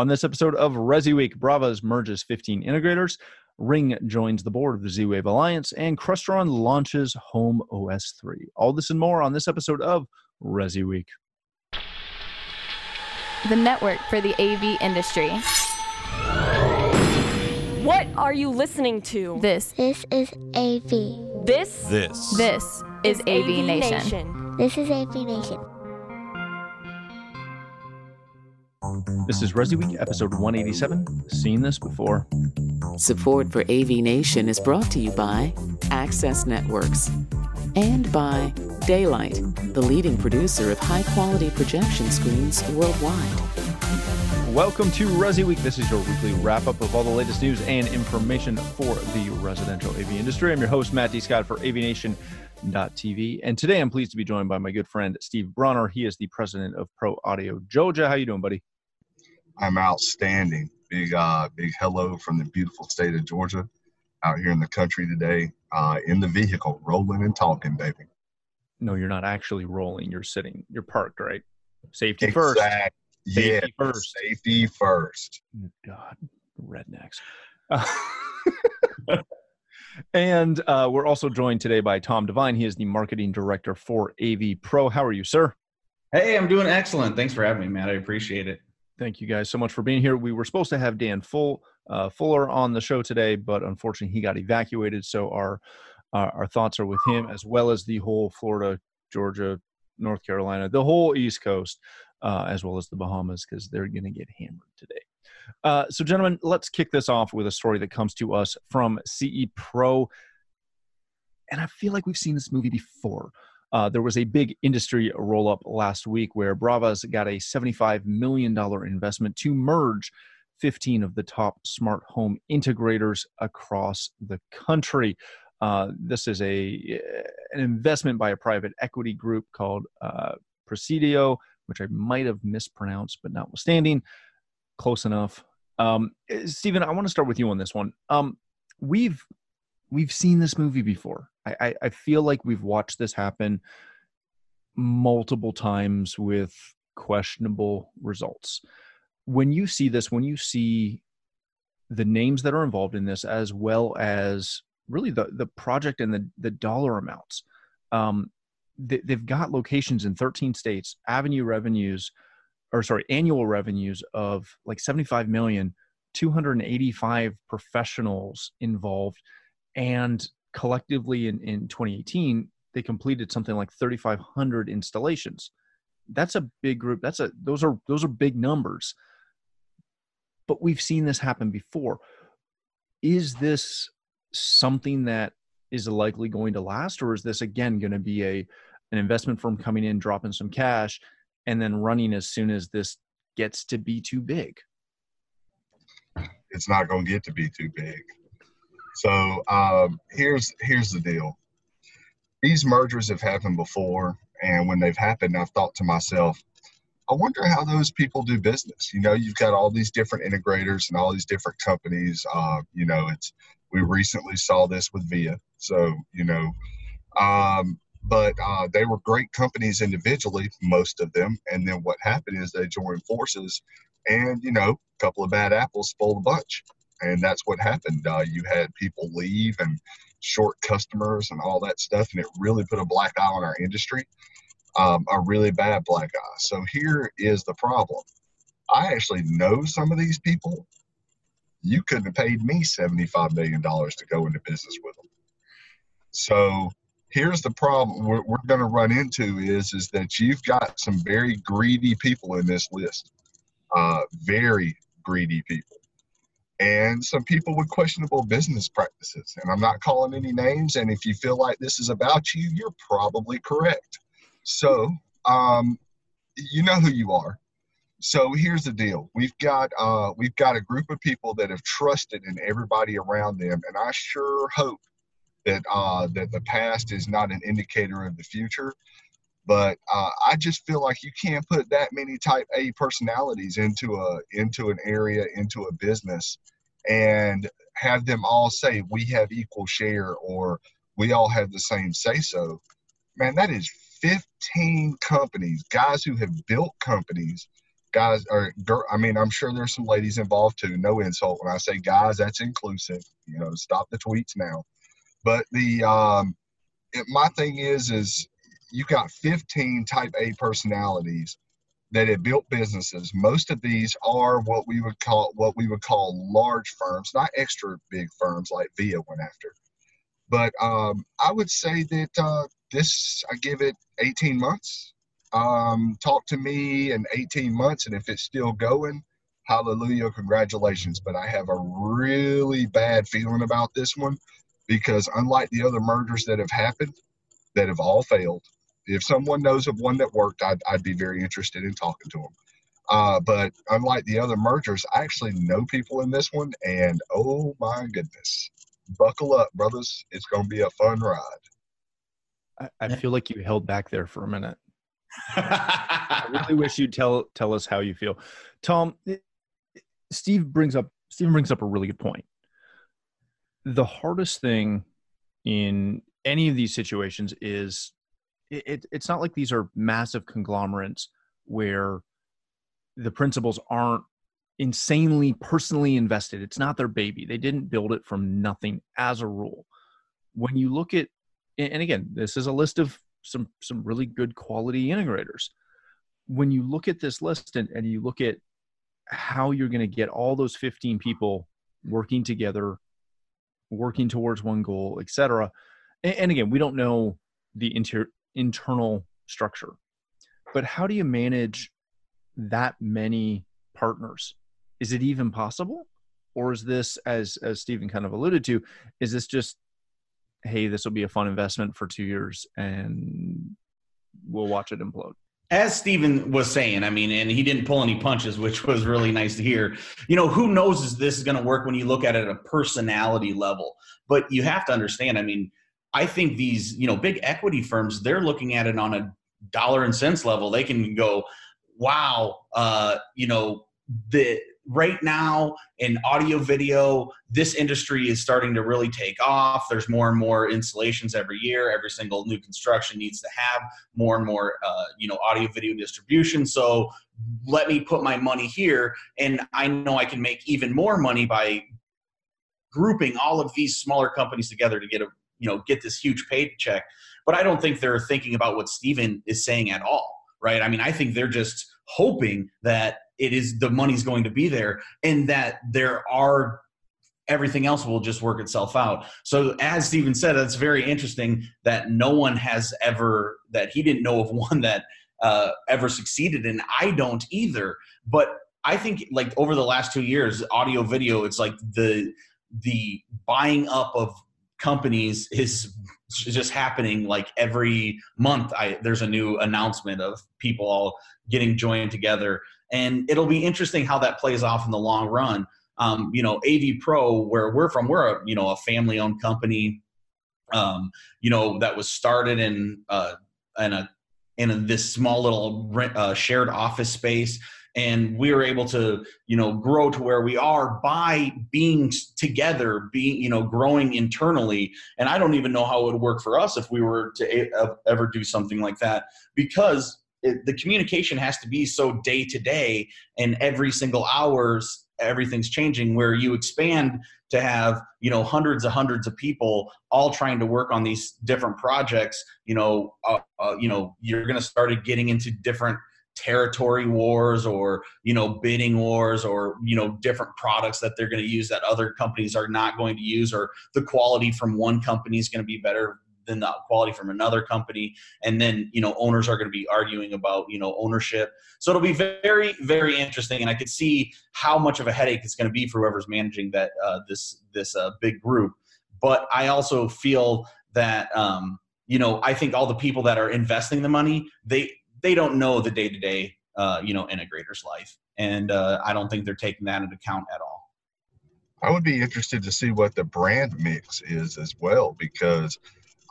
On this episode of Resi Week, Bravas merges 15 integrators, Ring joins the board of the Z Wave Alliance, and Crestron launches Home OS 3. All this and more on this episode of Resi Week. The network for the AV industry. What are you listening to? This, This is AV. This This. this is AV, Nation. This is AV Nation. This is Resi Week, episode 187. Seen this before. Support for AV Nation is brought to you by Access Networks and by Da-Lite, the leading producer of high quality projection screens worldwide. Welcome to Resi Week. This is your weekly wrap up of all the latest news and information for the residential AV industry. I'm your host, Matt D. Scott for AVNation.tv. And today I'm pleased to be joined by my good friend, Steve Bronner. He is the president of Pro Audio Georgia. How you doing, buddy? I'm outstanding. Big uh big hello from the beautiful state of Georgia out here in the country today, uh in the vehicle, rolling and talking, baby. No, you're not actually rolling. You're sitting. You're parked, right? Safety first. Safety Yeah, first. Safety first. God, rednecks. Uh, and uh, we're also joined today by Tom Devine. He is the marketing director for AV Pro. How are you, sir? Hey, I'm doing excellent. Thanks for having me, Matt. I appreciate it. Thank you guys so much for being here. We were supposed to have Dan Full uh, Fuller on the show today, but unfortunately he got evacuated. So our our our thoughts are with him as well as the whole Florida, Georgia, North Carolina, the whole East Coast, uh, as well as the Bahamas, because they're going to get hammered today. Uh, so, gentlemen, let's kick this off with a story that comes to us from CE Pro, and I feel like we've seen this movie before. Uh, there was a big industry roll up last week where Bravas got a $75 million investment to merge 15 of the top smart home integrators across the country. Uh, this is a an investment by a private equity group called uh, Presidio, which I might have mispronounced, but notwithstanding, close enough. Um, Stephen, I want to start with you on this one. Um, we've we've seen this movie before. I, I, I feel like we've watched this happen multiple times with questionable results. When you see this, when you see the names that are involved in this, as well as really the the project and the the dollar amounts, um, they, they've got locations in 13 states, avenue revenues, or sorry, annual revenues of like 75 million, 285 professionals involved, and collectively in, in 2018 they completed something like 3500 installations. That's a big group. That's a those are those are big numbers. But we've seen this happen before. Is this something that is likely going to last or is this again going to be a an investment firm coming in dropping some cash and then running as soon as this gets to be too big? It's not gonna get to be too big. So um here's here's the deal. These mergers have happened before, and when they've happened, I've thought to myself, I wonder how those people do business. You know, you've got all these different integrators and all these different companies. Uh, you know, it's we recently saw this with Via. So, you know, um, but uh, they were great companies individually, most of them. And then what happened is they joined forces, and you know, a couple of bad apples spoiled a bunch. And that's what happened. Uh, you had people leave and short customers and all that stuff, and it really put a black eye on our industry um, a really bad black eye. So here is the problem. I actually know some of these people. You couldn't have paid me $75 million to go into business with them. So here's the problem we're, we're going to run into is, is that you've got some very greedy people in this list. Uh, very greedy people. And some people with questionable business practices. And I'm not calling any names. And if you feel like this is about you, you're probably correct. So, um, you know who you are. So here's the deal: we've got uh, we've got a group of people that have trusted in everybody around them, and I sure hope that uh, that the past is not an indicator of the future. But uh, I just feel like you can't put that many Type A personalities into a into an area into a business, and have them all say we have equal share or we all have the same say so. Man, that is 15 companies, guys who have built companies guys girl, I mean, I'm sure there's some ladies involved too. No insult when I say guys, that's inclusive. You know, stop the tweets now. But the um, it, my thing is, is you got 15 Type A personalities that have built businesses. Most of these are what we would call what we would call large firms, not extra big firms like Via went after. But um, I would say that uh, this I give it 18 months um, talk to me in 18 months, and if it's still going, hallelujah, congratulations. But I have a really bad feeling about this one because, unlike the other mergers that have happened, that have all failed, if someone knows of one that worked, I'd, I'd be very interested in talking to them. Uh, but unlike the other mergers, I actually know people in this one, and oh my goodness, buckle up, brothers. It's going to be a fun ride. I, I feel like you held back there for a minute. I really wish you'd tell tell us how you feel. Tom, Steve brings up Stephen brings up a really good point. The hardest thing in any of these situations is it, it, it's not like these are massive conglomerates where the principals aren't insanely personally invested. It's not their baby. They didn't build it from nothing as a rule. When you look at and again, this is a list of some some really good quality integrators. When you look at this list and, and you look at how you're going to get all those 15 people working together, working towards one goal, etc. And, and again, we don't know the inter, internal structure, but how do you manage that many partners? Is it even possible? Or is this, as as Stephen kind of alluded to, is this just hey, this will be a fun investment for two years and we'll watch it implode. As Stephen was saying, I mean, and he didn't pull any punches, which was really nice to hear. You know, who knows if this is going to work when you look at it at a personality level. But you have to understand, I mean, I think these, you know, big equity firms, they're looking at it on a dollar and cents level. They can go, wow, uh, you know, the right now in audio video this industry is starting to really take off. There's more and more installations every year. Every single new construction needs to have more and more uh, you know audio video distribution. So let me put my money here and i know i can make even more money by grouping all of these smaller companies together to get a you know get this huge paycheck but i don't think they're thinking about what Stephen is saying at all right i mean i think they're just hoping that it is the money's going to be there and that there are everything else will just work itself out. So as Stephen said, that's very interesting that no one has ever that he didn't know of one that uh, ever succeeded, and I don't either. But I think like over the last two years, audio video, it's like the the buying up of companies is just happening like every month I there's a new announcement of people all getting joined together and it'll be interesting how that plays off in the long run. Um, you know, AV Pro, where we're from, we're a you know a family-owned company. Um, you know that was started in uh, in a in a, this small little uh, shared office space and we were able to you know grow to where we are by being together being you know growing internally. And i don't even know how it would work for us if we were to ever do something like that because it, the communication has to be so day to day and every single hours everything's changing where you expand to have you know hundreds of hundreds of people all trying to work on these different projects you know uh, uh, you know you're going to start getting into different territory wars or you know bidding wars or you know different products that they're going to use that other companies are not going to use or the quality from one company is going to be better than the quality from another company. And then you know owners are going to be arguing about you know ownership. So it'll be very very interesting and i could see how much of a headache it's going to be for whoever's managing that uh, this this uh, big group. But i also feel that um, you know i think all the people that are investing the money they they don't know the day-to-day uh, you know integrator's life and uh, i don't think they're taking that into account at all I would be interested to see what the brand mix is as well because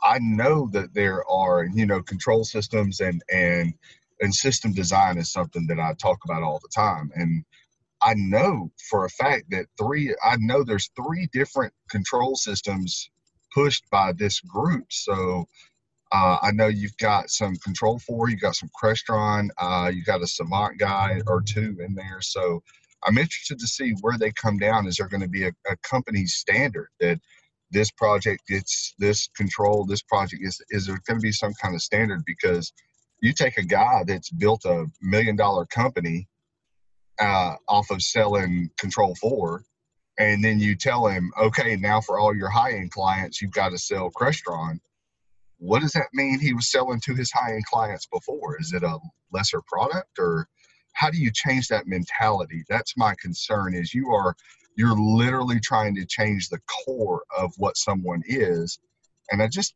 I know that there are, you know, control systems and and and system design is something that I talk about all the time. And I know for a fact that three, I know there's three different control systems pushed by this group. So Uh, I know you've got some Control 4, you've got some Crestron, uh, you got a Savant guy or two in there. So I'm interested to see where they come down. Is there going to be a, a company standard that this project gets this control, this project is, is there going to be some kind of standard? Because you take a guy that's built a million dollar company uh, off of selling Control 4, and then you tell him, okay, now for all your high end clients, you've got to sell Crestron. What does that mean he was selling to his high end clients before? Is it a lesser product or how do you change that mentality? That's my concern is you are you're literally trying to change the core of what someone is. And I just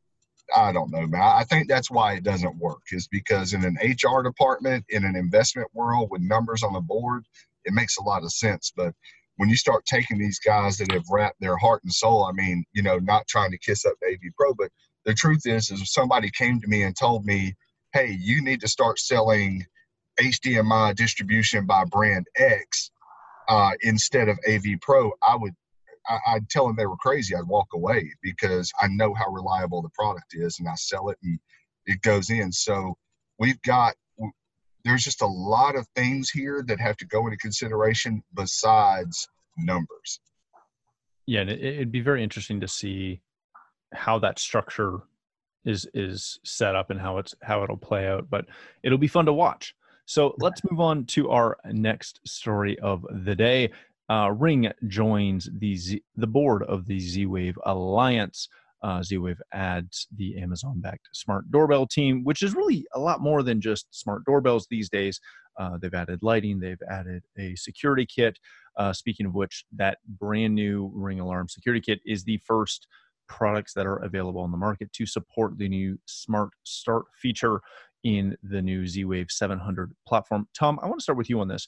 I don't know, man. I think that's why it doesn't work, is because in an HR department, in an investment world with numbers on the board, it makes a lot of sense. But when you start taking these guys that have wrapped their heart and soul, I mean, you know, not trying to kiss up to AV Pro, but the truth is, is if somebody came to me and told me, hey, you need to start selling HDMI distribution by brand X uh, instead of AV Pro, I would I, would tell them they were crazy. I'd walk away because I know how reliable the product is, and I sell it and it goes in. So we've got there's just a lot of things here that have to go into consideration besides numbers. Yeah, and it, it'd be very interesting to see how that structure is is set up and how it's how it'll play out. But it'll be fun to watch. So let's move on to our next story of the day uh, Ring joins the Z, the board of the Z Wave Alliance. Uh, Z Wave adds the Amazon backed smart doorbell team, which is really a lot more than just smart doorbells these days. Uh, they've added lighting, they've added a security kit. Uh, speaking of which, that brand new Ring Alarm security kit is the first products that are available on the market to support the new Smart Start feature in the new Z Wave 700 platform. Tom, I want to start with you on this.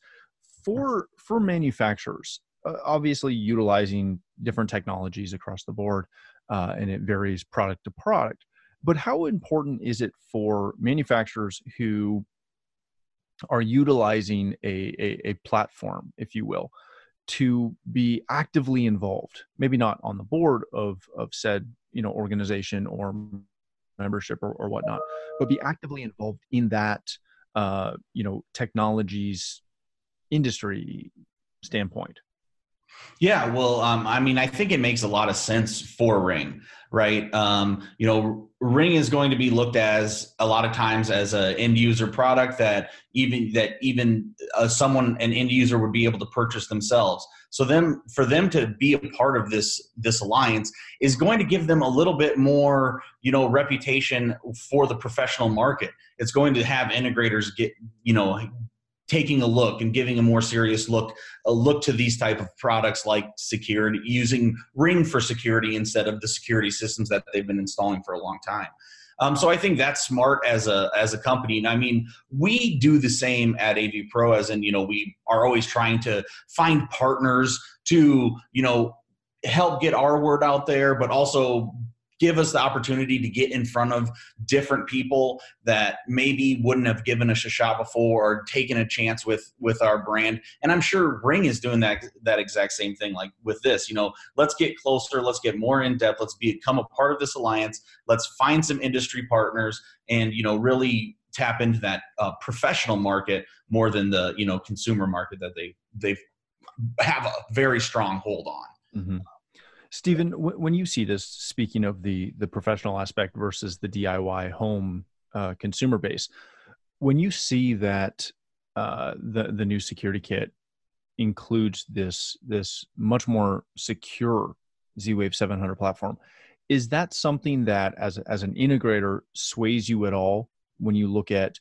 For for manufacturers uh, obviously utilizing different technologies across the board uh, and it varies product to product but how important is it for manufacturers who are utilizing a, a, a platform if you will to be actively involved maybe not on the board of of said you know organization or membership or, or whatnot but be actively involved in that uh, you know technologies industry standpoint? Yeah, well, um, I mean, I think it makes a lot of sense for Ring, right? Um, you know, Ring is going to be looked as a lot of times as an end user product that even that even uh, someone an end user would be able to purchase themselves. So them for them to be a part of this this alliance is going to give them a little bit more, you know, reputation for the professional market. It's going to have integrators get, you know, taking a look and giving a more serious look a look to these type of products like security using ring for security instead of the security systems that they've been installing for a long time. Um, so i think that's smart as a as a company. And i mean we do the same at av pro as in you know we are always trying to find partners to you know help get our word out there but also give us the opportunity to get in front of different people that maybe wouldn't have given us a shot before or taken a chance with with our brand and i'm sure ring is doing that that exact same thing like with this you know let's get closer let's get more in depth let's become a part of this alliance let's find some industry partners and you know really tap into that uh, professional market more than the you know consumer market that they they have a very strong hold on mm-hmm. Stephen, w- when you see this, speaking of the the professional aspect versus the DIY home uh, consumer base, when you see that uh, the the new security kit includes this this much more secure Z-Wave 700 platform, is that something that as as an integrator sways you at all when you look at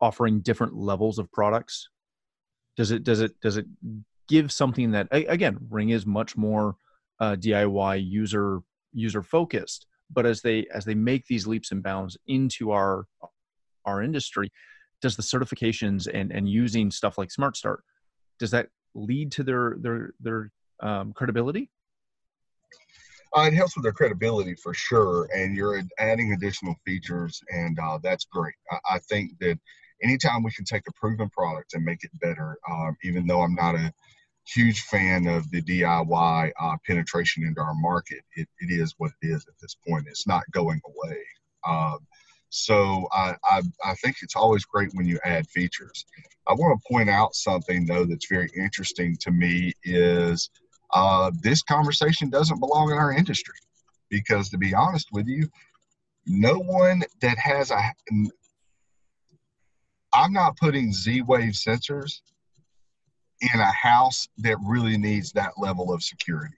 offering different levels of products? Does it does it does it give something that again Ring is much more uh, DIY user user focused. But as they as they make these leaps and bounds into our our industry, does the certifications and and using stuff like Smart Start does that lead to their their their um, credibility? Uh, it helps with their credibility for sure, and you're adding additional features, and uh, that's great. I, I, think that anytime we can take a proven product and make it better, um, even though I'm not a huge fan of the DIY uh, penetration into our market. It, it is what it is at this point. It's not going away. Um, So I, I, I think it's always great when you add features. I want to point out something though that's very interesting to me is uh, this conversation doesn't belong in our industry because to be honest with you, no one that has a I'm not putting Z Wave sensors in a house that really needs that level of security.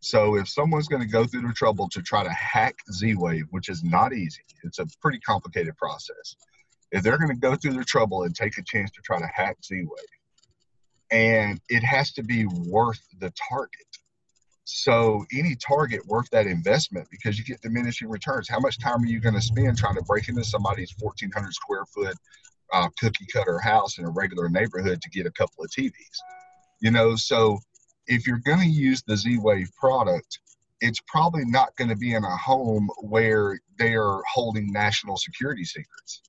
So if someone's going to go through the trouble to try to hack Z Wave, which is not easy, it's a pretty complicated process. If they're going to go through the trouble and take a chance to try to hack Z Wave, and it has to be worth the target. So any target worth that investment because you get diminishing returns. How much time are you going to spend trying to break into somebody's 1,400 square foot uh, cookie cutter house in a regular neighborhood to get a couple of TVs? You know, so if you're going to use the Z Wave product, it's probably not going to be in a home where they are holding national security secrets.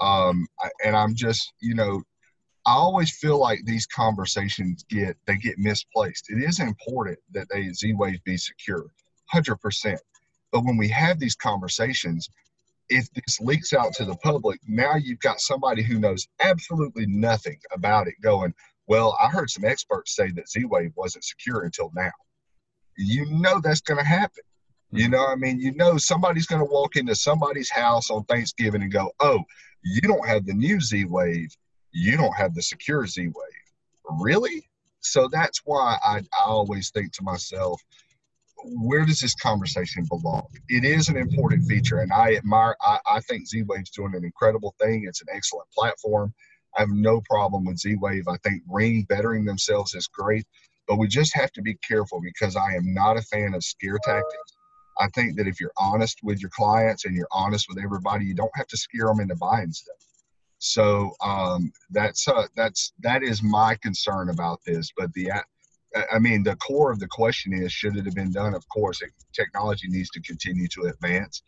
Um, and I'm just, you know, I always feel like these conversations get they get misplaced. It is important that they Z Wave be secure, hundred percent. But when we have these conversations, if this leaks out to the public, now you've got somebody who knows absolutely nothing about it going, well, I heard some experts say that Z Wave wasn't secure until now. You know that's going to happen. You hmm. know, I mean, you know, somebody's going to walk into somebody's house on Thanksgiving and go, oh, you don't have the new Z Wave. You don't have the secure Z Wave. Really? So that's why I, I always think to myself, where does this conversation belong? It is an important feature, and I admire. I, I think Z Wave's doing an incredible thing. It's an excellent platform. I have no problem with Z Wave. I think Ring bettering themselves is great, but we just have to be careful because I am not a fan of scare tactics. I think that if you're honest with your clients and you're honest with everybody, you don't have to scare them into buying stuff. So um, that's uh, that's that is my concern about this. But the I mean, the core of the question is, should it have been done? Of course, technology needs to continue to advance.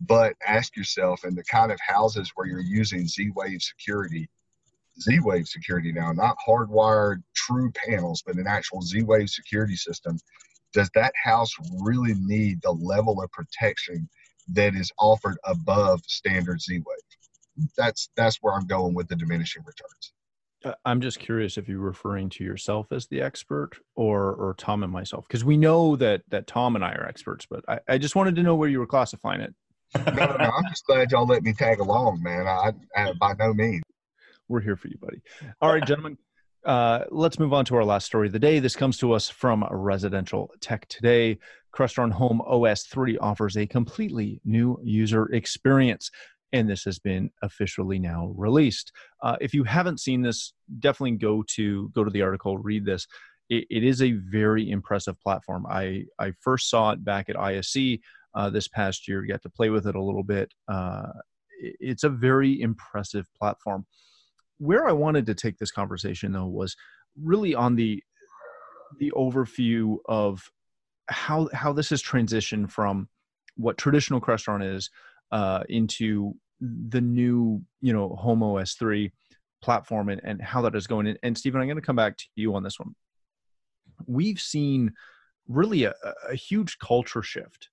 But ask yourself, in the kind of houses where you're using Z-Wave security, Z-Wave security now, not hardwired true panels, but an actual Z-Wave security system, does that house really need the level of protection that is offered above standard Z-Wave? That's that's where I'm going with the diminishing returns. I'm just curious if you're referring to yourself as the expert or or Tom and myself, because we know that that Tom and I are experts, but I, I just wanted to know where you were classifying it. no, no, I'm just glad y'all let me tag along, man. I, I by no means. We're here for you, buddy. All right, gentlemen. Uh, let's move on to our last story of the day. This comes to us from Residential Tech Today. Crestron Home OS 3 offers a completely new user experience and this has been officially now released. Uh, if you haven't seen this, definitely go to go to the article, read this. it, it is a very impressive platform. I I first saw it back at ISE uh, this past year. Got to play with it a little bit. Uh, it, it's a very impressive platform. Where I wanted to take this conversation though was really on the the overview of how how this has transitioned from what traditional Crestron is uh, into the new you know home os 3 platform and, and how that is going. And, and stephen i'm going to come back to you on this one. We've seen really a, a huge culture shift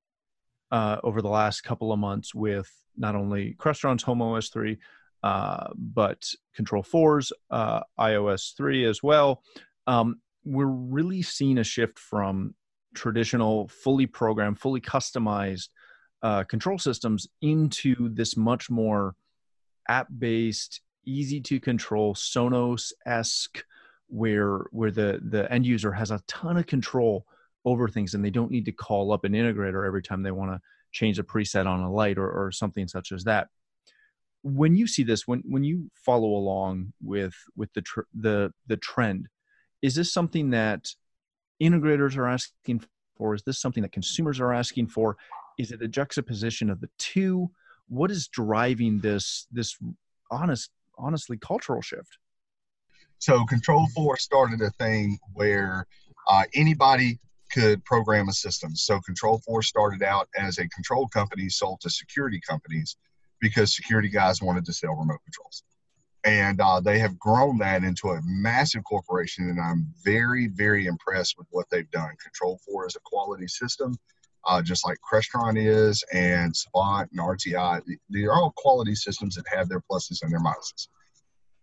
uh, over the last couple of months with not only crestron's home os 3 uh, but control 4's uh, ios 3 as well. Um, we're really seeing a shift from traditional fully programmed fully customized uh, control systems into this much more app based, easy to control, Sonos esque, where where the the end user has a ton of control over things and they don't need to call up an integrator every time they want to change a preset on a light or, or something such as that. When you see this when when you follow along with with the tr- the the trend is this something that integrators are asking for? Is this something that consumers are asking for is it a juxtaposition of the two? What is driving this this honest honestly cultural shift? So control 4 started a thing where uh, anybody could program a system. So control 4 started out as a control company sold to security companies because security guys wanted to sell remote controls. And uh, they have grown that into a massive corporation and i'm very very impressed with what they've done. Control 4 is a quality system uh, just like Crestron is and Savant and RTI. They're all quality systems that have their pluses and their minuses.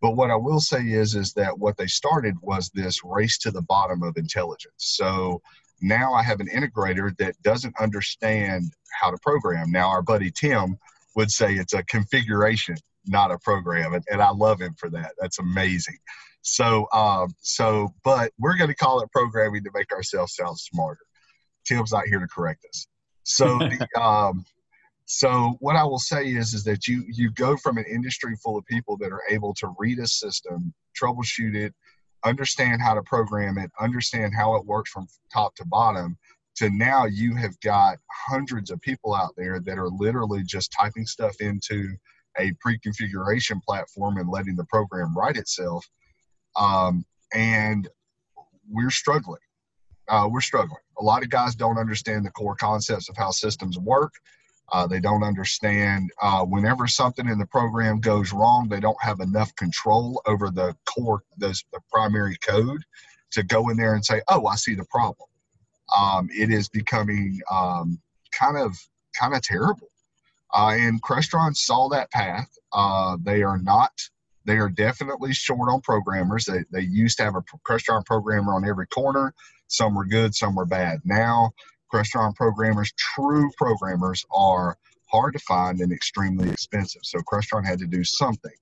But what I will say is, is that what they started was this race to the bottom of intelligence. So now I have an integrator that doesn't understand how to program. Now our buddy Tim would say it's a configuration, not a program, and, and I love him for that. That's amazing. So, um, so, but we're going to call it programming to make ourselves sound smarter. Tim's not here to correct us. So, the, um, so what I will say is, is that you you go from an industry full of people that are able to read a system, troubleshoot it, understand how to program it, understand how it works from top to bottom, to now you have got hundreds of people out there that are literally just typing stuff into a pre-configuration platform and letting the program write itself. Um, and we're struggling. Uh, we're struggling. A lot of guys don't understand the core concepts of how systems work. Uh, they don't understand uh, whenever something in the program goes wrong, they don't have enough control over the core, the, the primary code to go in there and say, oh, I see the problem. Um, it is becoming um, kind of kind of terrible. Uh, and Crestron saw that path. Uh, they are not. They are definitely short on programmers. They, they used to have a Crestron programmer on every corner. Some were good, some were bad. Now Crestron programmers, true programmers, are hard to find and extremely expensive. So Crestron had to do something.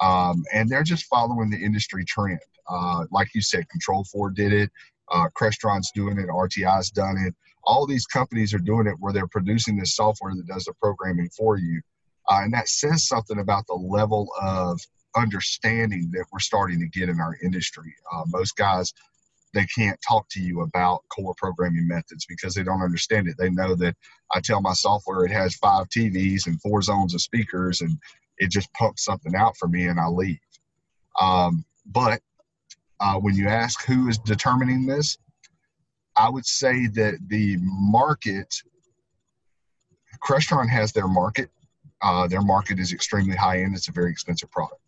Um, and they're just following the industry trend. Uh, like you said, Control 4 did it. Uh, Crestron's doing it. RTI's done it. All these companies are doing it where they're producing this software that does the programming for you. Uh, and that says something about the level of understanding that we're starting to get in our industry. Uh, most guys they can't talk to you about core programming methods because they don't understand it. They know that I tell my software it has five TVs and four zones of speakers, and it just pumps something out for me, and I leave. Um, but uh, when you ask who is determining this, I would say that the market, Crestron has their market. Uh, their market is extremely high end. It's a very expensive product.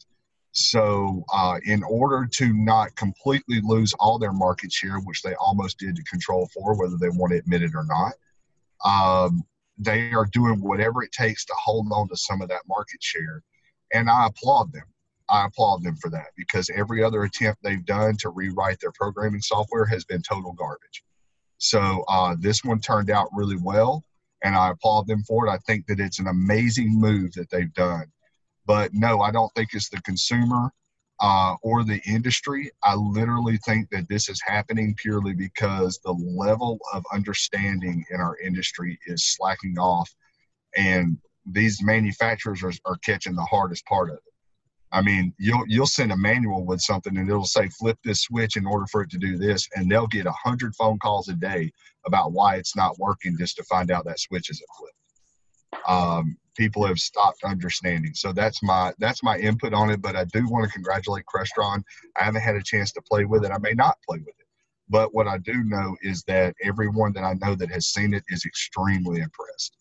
So, uh, in order to not completely lose all their market share, which they almost did to Control 4, whether they want to admit it or not, um, they are doing whatever it takes to hold on to some of that market share. And I applaud them. I applaud them for that because every other attempt they've done to rewrite their programming software has been total garbage. So, uh, this one turned out really well, and I applaud them for it. I think that it's an amazing move that they've done but no, I don't think it's the consumer uh, or the industry. I literally think that this is happening purely because the level of understanding in our industry is slacking off, and these manufacturers are, are catching the hardest part of it. I mean, you'll you'll send a manual with something and it'll say flip this switch in order for it to do this, and they'll get a hundred phone calls a day about why it's not working just to find out that switch isn't flipped. Um, people have stopped understanding. So that's my that's my input on it. But I do want to congratulate Crestron. I haven't had a chance to play with it. I may not play with it. But what I do know is that everyone that I know that has seen it is extremely impressed.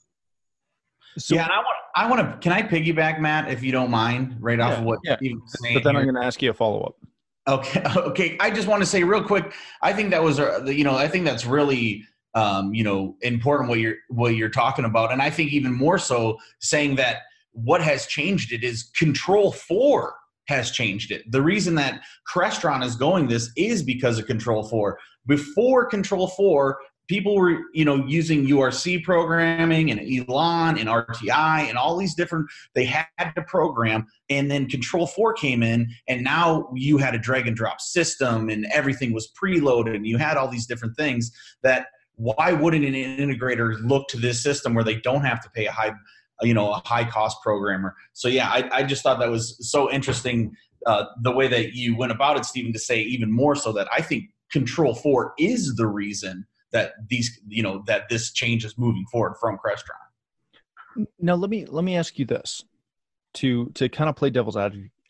So, yeah, and I want I want to. Can I piggyback, Matt, if you don't mind, right off yeah, of what yeah. you saying? But then here. I'm going to ask you a follow up. Okay, okay. I just want to say real quick. I think that was, a, you know, I think that's really um, you know important what you're what you're talking about. And i think even more so saying that what has changed it is control 4 has changed it. The reason that crestron is going this is because of control 4 before control 4 people were you know using urc programming and elan and rti and all these different they had to program. And then control 4 came in and now you had a drag and drop system and everything was preloaded and you had all these different things that why wouldn't an integrator look to this system where they don't have to pay a high you know a high cost programmer? So yeah i, I just thought that was so interesting uh, the way that you went about it stephen to say even more so that i think control 4 is the reason that these you know that this change is moving forward from crestron. Now let me let me ask you this to to kind of play devil's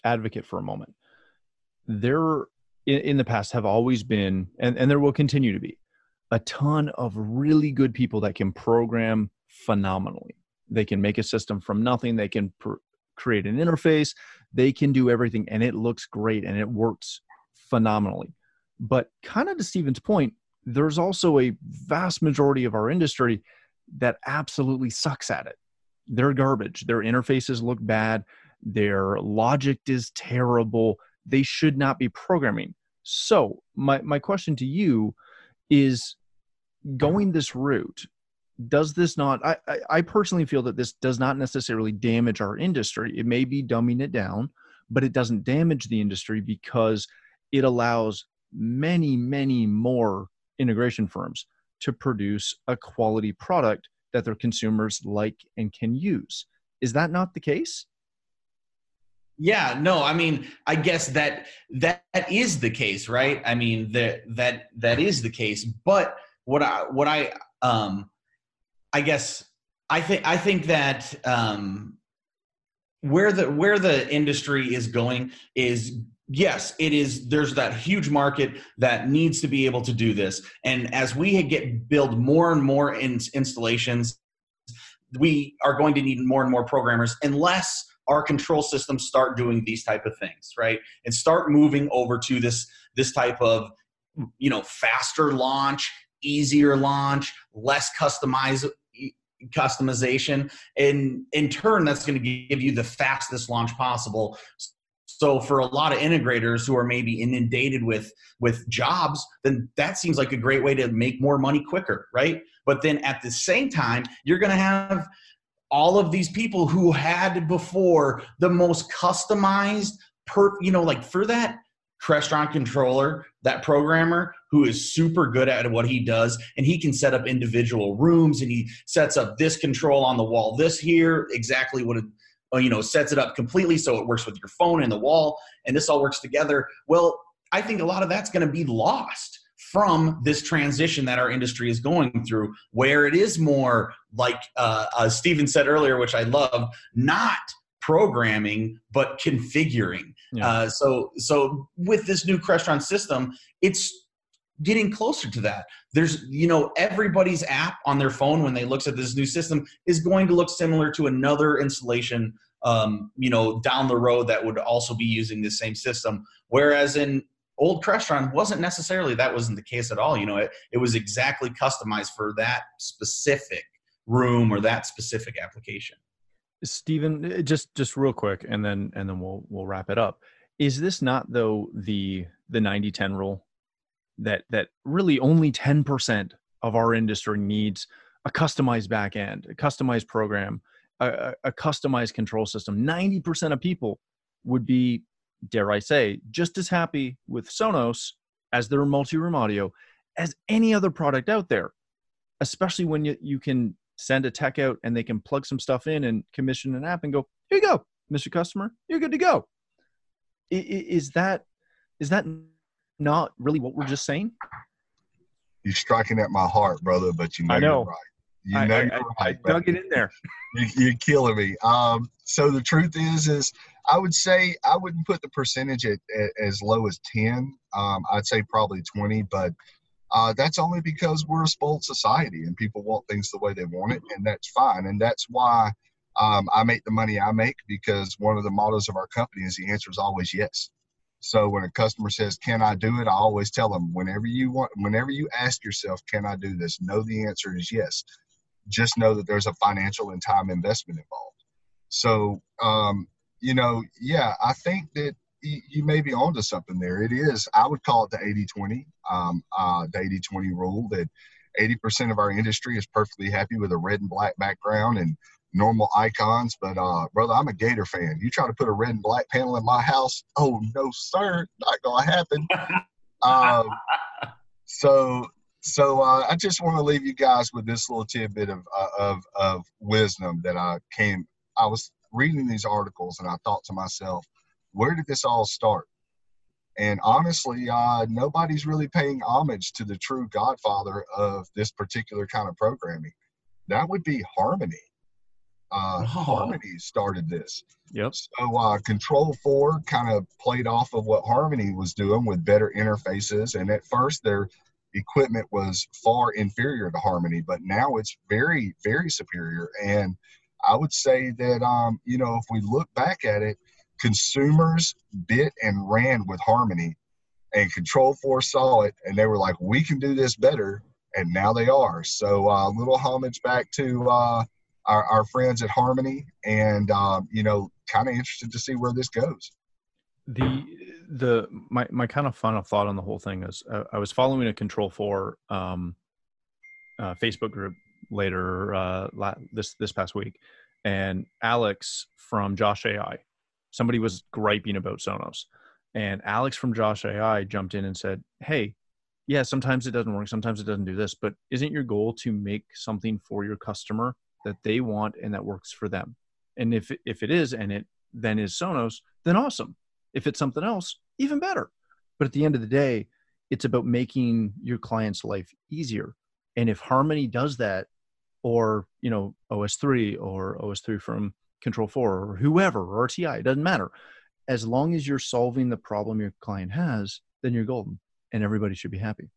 advocate for a moment. There in, in the past have always been and, and there will continue to be a ton of really good people that can program phenomenally. They can make a system from nothing. They can pr- create an interface. They can do everything, and it looks great and it works phenomenally. But kind of to Stephen's point, there's also a vast majority of our industry that absolutely sucks at it. They're garbage. Their interfaces look bad. Their logic is terrible. They should not be programming. So, my, my question to you is going this route, does this not? I, I, personally feel that this does not necessarily damage our industry. It may be dumbing it down, but it doesn't damage the industry because it allows many, many more integration firms to produce a quality product that their consumers like and can use. Is that not the case? Yeah, no, I mean, I guess that that, is the case, right? I mean, that that that is the case. But what I what I um I guess I think I think that um where the where the industry is going is yes it is there's that huge market that needs to be able to do this and as we get build more and more in, installations we are going to need more and more programmers unless our control systems start doing these type of things right? And start moving over to this this type of you know faster launch easier launch less customized customization. And in turn that's going to give you the fastest launch possible. So for a lot of integrators who are maybe inundated with with jobs, then that seems like a great way to make more money quicker, right? But then at the same time, you're going to have all of these people who had before the most customized per you know like for that Crestron controller, that programmer who is super good at what he does, and he can set up individual rooms and he sets up this control on the wall, this here, exactly what it, uh, you know sets it up completely so it works with your phone and the wall and this all works together. Well i think a lot of that's going to be lost from this transition that our industry is going through where it is more like uh, uh, stephen said earlier which i love not programming but configuring yeah. uh, so so with this new crestron system it's getting closer to that there's you know everybody's app on their phone when they looks at this new system is going to look similar to another installation um, you know, down the road that would also be using the same system. Whereas in old Crestron wasn't necessarily that wasn't the case at all. You know, it, it was exactly customized for that specific room or that specific application. Stephen, eh, just just real quick, and then and then we'll we'll wrap it up. Is this not though the the 90-10 rule that that really only 10% of our industry needs a customized backend, a customized program a, a customized control system. 90% of people would be, dare I say, just as happy with Sonos as their multi-room audio as any other product out there, especially when you, you can send a tech out and they can plug some stuff in and commission an app and go, here you go, Mr. Customer, you're good to go. Is that is that not really what we're just saying? You're striking at my heart, brother, but you know, I know. you're right. You know I, I, right. I dug it in there. You, are killing me. Um, so the truth is, is I would say I wouldn't put the percentage at, at as low as ten. Um, I'd say probably twenty, but uh, that's only because we're a spoiled society and people want things the way they want it, and that's fine. And that's why um, I make the money I make because one of the mottos of our company is the answer is always yes. So when a customer says, "Can I do it?" I always tell them, whenever you want, whenever you ask yourself, "Can I do this?" Know the answer is yes just know that there's a financial and time investment involved. So, um, you know, yeah, I think that you, you may be onto something there. It is, I would call it the 80 20, um, uh, the 80 20 rule that 80% of our industry is perfectly happy with a red and black background and normal icons. But, uh, brother, I'm a Gator fan. You try to put a red and black panel in my house, oh, no, sir, not going to happen. um, so so uh, I just want to leave you guys with this little tidbit of, uh, of, of wisdom that I came. I was reading these articles and I thought to myself, where did this all start? And honestly, uh, nobody's really paying homage to the true godfather of this particular kind of programming. That would be Harmony. Uh, oh. Harmony started this. Yep. So uh, Control 4 kind of played off of what Harmony was doing with better interfaces. And at first, they're equipment was far inferior to Harmony, but now it's very, very superior. And I would say that, um, you know, if we look back at it, consumers bit and ran with Harmony, and Control 4 saw it, and they were like, we can do this better. and now they are. So a uh, little homage back to uh, our, our friends at Harmony, and um, you know, kind of interested to see where this goes. The the my my kind of final thought on the whole thing is uh, I was following a Control Four um, uh, Facebook group later uh, la- this this past week, and Alex from Josh AI, somebody was griping about Sonos, and Alex from Josh AI jumped in and said, "Hey, yeah, sometimes it doesn't work, sometimes it doesn't do this, but isn't your goal to make something for your customer that they want and that works for them? And if if it is and it then is Sonos, then awesome. If it's something else, even better. But at the end of the day, it's about making your client's life easier. And if Harmony does that, or you know OS3 or OS3 from Control 4 or whoever or RTI, it doesn't matter. As long as you're solving the problem your client has, then you're golden and everybody should be happy.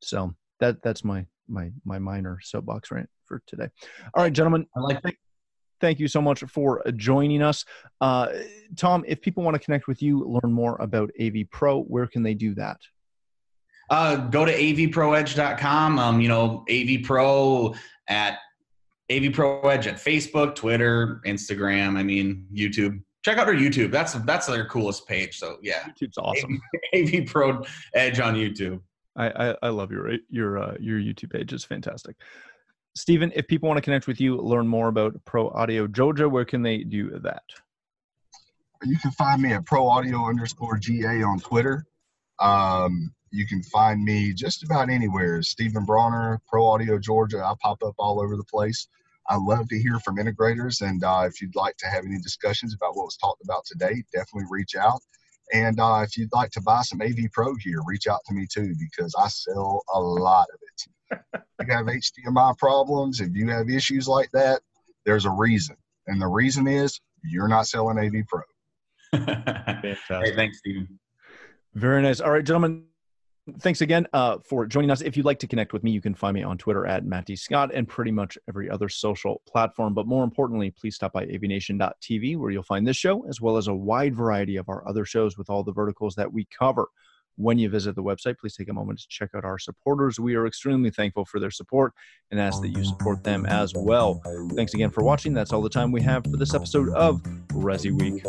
So that that's my my my minor soapbox rant for today. All right, gentlemen. I like thank, thank you so much for joining us. Uh, Tom, if people want to connect with you, learn more about AV Pro, where can they do that? Uh, go to avproedge.com. Um, you know, AV Pro at AV Pro Edge at Facebook, Twitter, Instagram. I mean, YouTube check out our YouTube. That's that's their coolest page. So yeah, YouTube's awesome. AV, AV Pro Edge on YouTube. I, I, I love your your uh, your YouTube page is fantastic. Stephen, if people want to connect with you, learn more about Pro Audio Georgia, where can they do that? You can find me at Pro Audio underscore GA on Twitter. Um, you can find me just about anywhere. Stephen Bronner, Pro Audio Georgia. I pop up all over the place. I love to hear from integrators. And uh, if you'd like to have any discussions about what was talked about today, definitely reach out. And uh, if you'd like to buy some AV Pro gear, reach out to me too because I sell a lot of it. If you have HDMI problems, if you have issues like that, there's a reason. And the reason is you're not selling AV Pro. Fantastic. Hey, thanks, Steve. Very nice. All right, gentlemen thanks again uh, for joining us. If you'd like to connect with me, you can find me on Twitter at Matt D. Scott and pretty much every other social platform. But more importantly, please stop by avnation.tv where you'll find this show as well as a wide variety of our other shows with all the verticals that we cover. When you visit the website, please take a moment to check out our supporters. We are extremely thankful for their support and ask that you support them as well. Thanks again for watching. That's all the time we have for this episode of Resi Week.